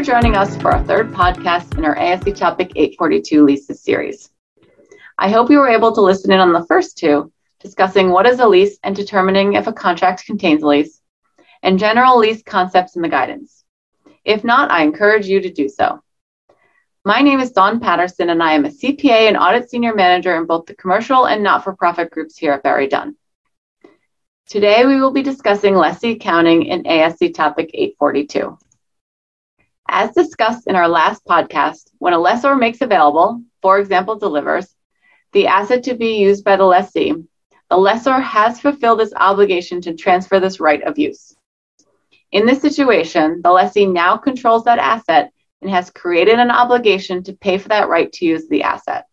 for joining us for our third podcast in our ASC Topic 842 Leases series. I hope you were able to listen in on the first two, discussing what is a lease and determining if a contract contains a lease, and general lease concepts in the guidance. If not, I encourage you to do so. My name is Dawn Patterson, and I am a CPA and Audit Senior Manager in both the commercial and not for profit groups here at Berry Dunn. Today, we will be discussing lessee accounting in ASC Topic 842. As discussed in our last podcast, when a lessor makes available, for example, delivers, the asset to be used by the lessee, the lessor has fulfilled its obligation to transfer this right of use. In this situation, the lessee now controls that asset and has created an obligation to pay for that right to use the asset.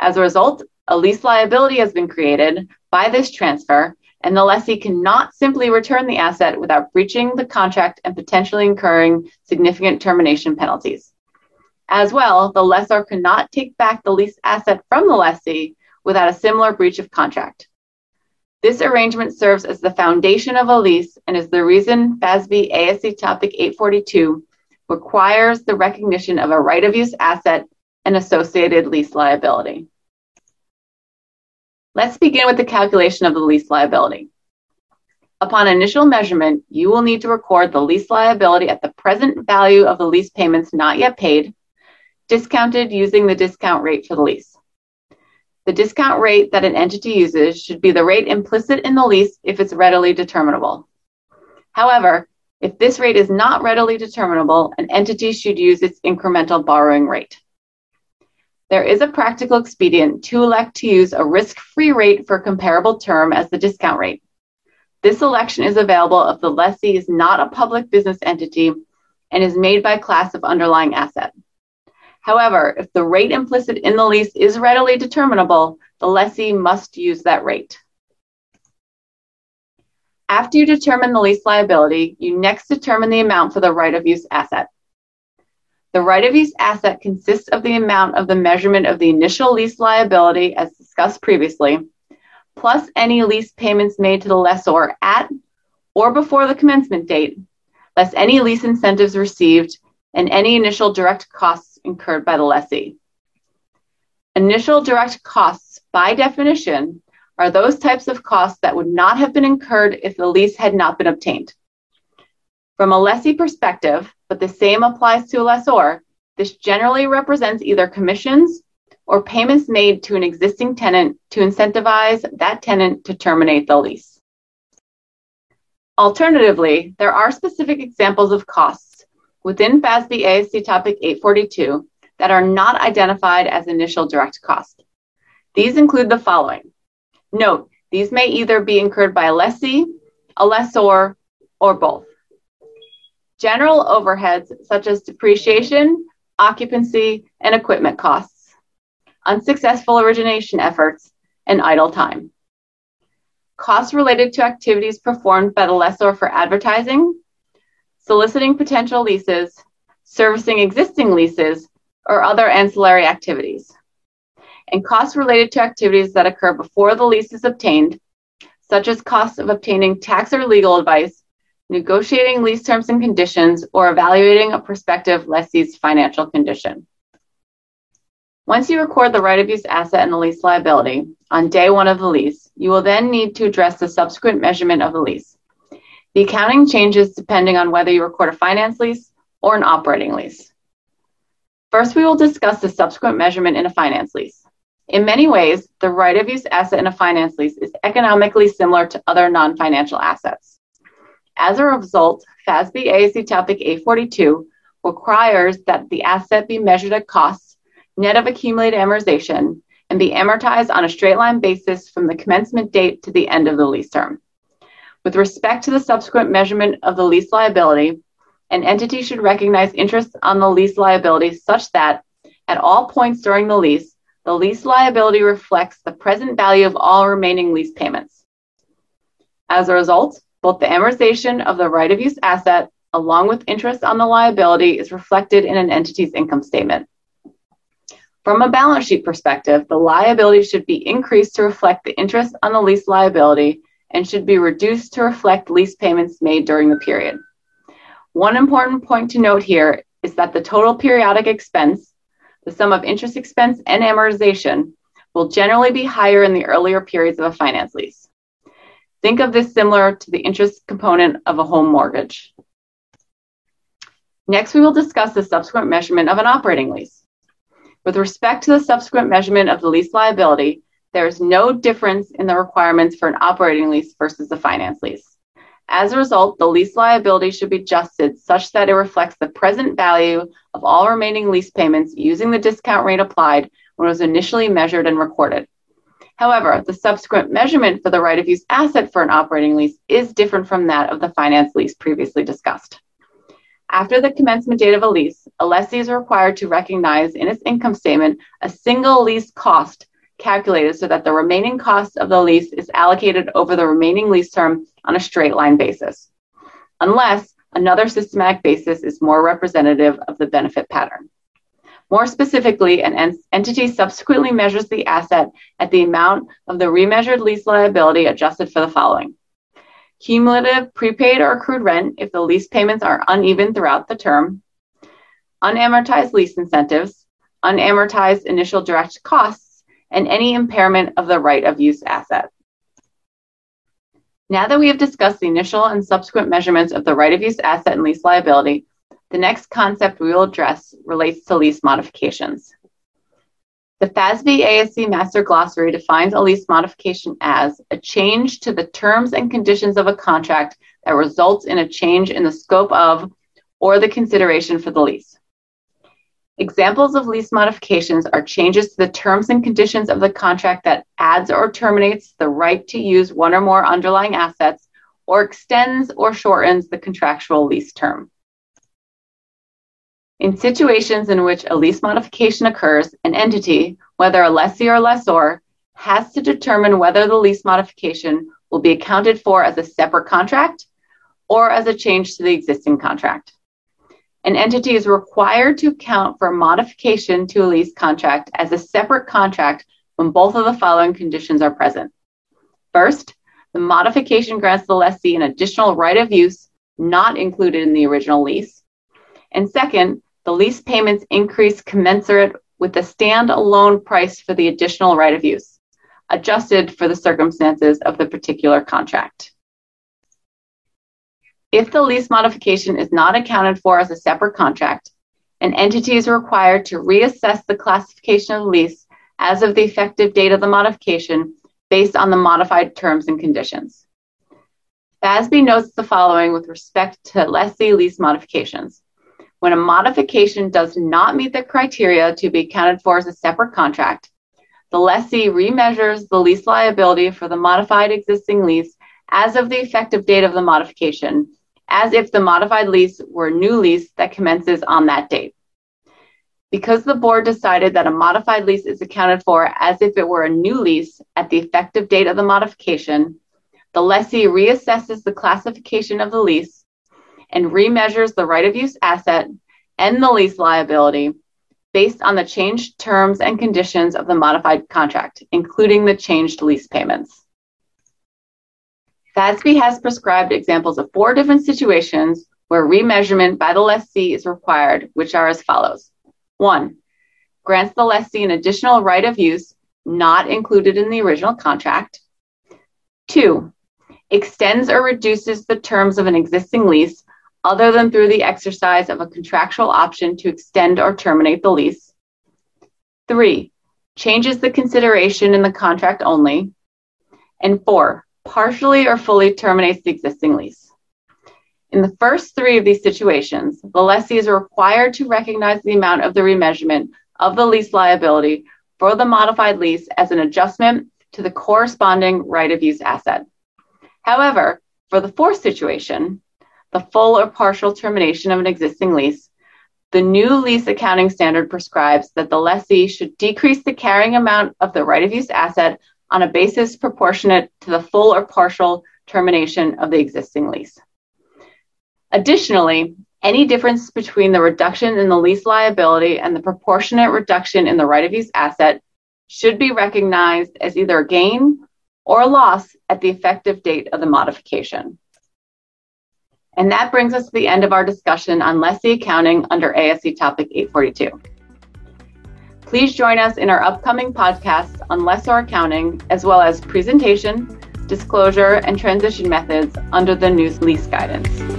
As a result, a lease liability has been created by this transfer and the lessee cannot simply return the asset without breaching the contract and potentially incurring significant termination penalties. As well, the lessor cannot take back the leased asset from the lessee without a similar breach of contract. This arrangement serves as the foundation of a lease and is the reason FASB ASC Topic 842 requires the recognition of a right of use asset and associated lease liability. Let's begin with the calculation of the lease liability. Upon initial measurement, you will need to record the lease liability at the present value of the lease payments not yet paid, discounted using the discount rate for the lease. The discount rate that an entity uses should be the rate implicit in the lease if it's readily determinable. However, if this rate is not readily determinable, an entity should use its incremental borrowing rate there is a practical expedient to elect to use a risk free rate for comparable term as the discount rate. This election is available if the lessee is not a public business entity and is made by class of underlying asset. However, if the rate implicit in the lease is readily determinable, the lessee must use that rate. After you determine the lease liability, you next determine the amount for the right of use asset. The right of use asset consists of the amount of the measurement of the initial lease liability, as discussed previously, plus any lease payments made to the lessor at or before the commencement date, less any lease incentives received and any initial direct costs incurred by the lessee. Initial direct costs, by definition, are those types of costs that would not have been incurred if the lease had not been obtained. From a lessee perspective, but the same applies to a lessor, this generally represents either commissions or payments made to an existing tenant to incentivize that tenant to terminate the lease. Alternatively, there are specific examples of costs within FASB ASC Topic 842 that are not identified as initial direct cost. These include the following. Note, these may either be incurred by a lessee, a lessor, or both. General overheads such as depreciation, occupancy, and equipment costs, unsuccessful origination efforts, and idle time. Costs related to activities performed by the lessor for advertising, soliciting potential leases, servicing existing leases, or other ancillary activities. And costs related to activities that occur before the lease is obtained, such as costs of obtaining tax or legal advice negotiating lease terms and conditions, or evaluating a prospective lessee's financial condition. Once you record the right of use asset and the lease liability on day one of the lease, you will then need to address the subsequent measurement of the lease. The accounting changes depending on whether you record a finance lease or an operating lease. First, we will discuss the subsequent measurement in a finance lease. In many ways, the right of use asset in a finance lease is economically similar to other non financial assets. As a result, FASB ASC Topic 842 requires that the asset be measured at cost, net of accumulated amortization, and be amortized on a straight line basis from the commencement date to the end of the lease term. With respect to the subsequent measurement of the lease liability, an entity should recognize interest on the lease liability such that at all points during the lease, the lease liability reflects the present value of all remaining lease payments. As a result, both the amortization of the right of use asset along with interest on the liability is reflected in an entity's income statement. From a balance sheet perspective, the liability should be increased to reflect the interest on the lease liability and should be reduced to reflect lease payments made during the period. One important point to note here is that the total periodic expense, the sum of interest expense and amortization, will generally be higher in the earlier periods of a finance lease. Think of this similar to the interest component of a home mortgage. Next, we will discuss the subsequent measurement of an operating lease. With respect to the subsequent measurement of the lease liability, there is no difference in the requirements for an operating lease versus a finance lease. As a result, the lease liability should be adjusted such that it reflects the present value of all remaining lease payments using the discount rate applied when it was initially measured and recorded. However, the subsequent measurement for the right of use asset for an operating lease is different from that of the finance lease previously discussed. After the commencement date of a lease, a lessee is required to recognize in its income statement a single lease cost calculated so that the remaining cost of the lease is allocated over the remaining lease term on a straight line basis, unless another systematic basis is more representative of the benefit pattern. More specifically, an en- entity subsequently measures the asset at the amount of the remeasured lease liability adjusted for the following. Cumulative prepaid or accrued rent if the lease payments are uneven throughout the term, unamortized lease incentives, unamortized initial direct costs, and any impairment of the right of use asset. Now that we have discussed the initial and subsequent measurements of the right of use asset and lease liability, the next concept we will address relates to lease modifications. The FASB ASC Master Glossary defines a lease modification as a change to the terms and conditions of a contract that results in a change in the scope of or the consideration for the lease. Examples of lease modifications are changes to the terms and conditions of the contract that adds or terminates the right to use one or more underlying assets or extends or shortens the contractual lease term. In situations in which a lease modification occurs, an entity, whether a lessee or lessor, has to determine whether the lease modification will be accounted for as a separate contract or as a change to the existing contract an entity is required to account for modification to a lease contract as a separate contract when both of the following conditions are present. First, the modification grants the lessee an additional right of use not included in the original lease. And second, the lease payments increase commensurate with the stand-alone price for the additional right of use, adjusted for the circumstances of the particular contract. If the lease modification is not accounted for as a separate contract, an entity is required to reassess the classification of the lease as of the effective date of the modification based on the modified terms and conditions. FASB notes the following with respect to lessee lease modifications. When a modification does not meet the criteria to be accounted for as a separate contract, the lessee remeasures the lease liability for the modified existing lease as of the effective date of the modification as if the modified lease were a new lease that commences on that date. Because the board decided that a modified lease is accounted for as if it were a new lease at the effective date of the modification, the lessee reassesses the classification of the lease and remeasures the right of use asset and the lease liability based on the changed terms and conditions of the modified contract, including the changed lease payments. FASB has prescribed examples of four different situations where remeasurement by the lessee is required, which are as follows. One, grants the lessee an additional right of use not included in the original contract. Two, extends or reduces the terms of an existing lease other than through the exercise of a contractual option to extend or terminate the lease. Three, changes the consideration in the contract only. And four, partially or fully terminates the existing lease. In the first three of these situations, the lessee is required to recognize the amount of the remeasurement of the lease liability for the modified lease as an adjustment to the corresponding right of use asset. However, for the fourth situation, the full or partial termination of an existing lease, the new lease accounting standard prescribes that the lessee should decrease the carrying amount of the right of use asset on a basis proportionate to the full or partial termination of the existing lease. Additionally, any difference between the reduction in the lease liability and the proportionate reduction in the right of use asset should be recognized as either a gain or a loss at the effective date of the modification. And that brings us to the end of our discussion on lessee accounting under ASC Topic 842. Please join us in our upcoming podcasts on lessor accounting, as well as presentation, disclosure, and transition methods under the new lease guidance.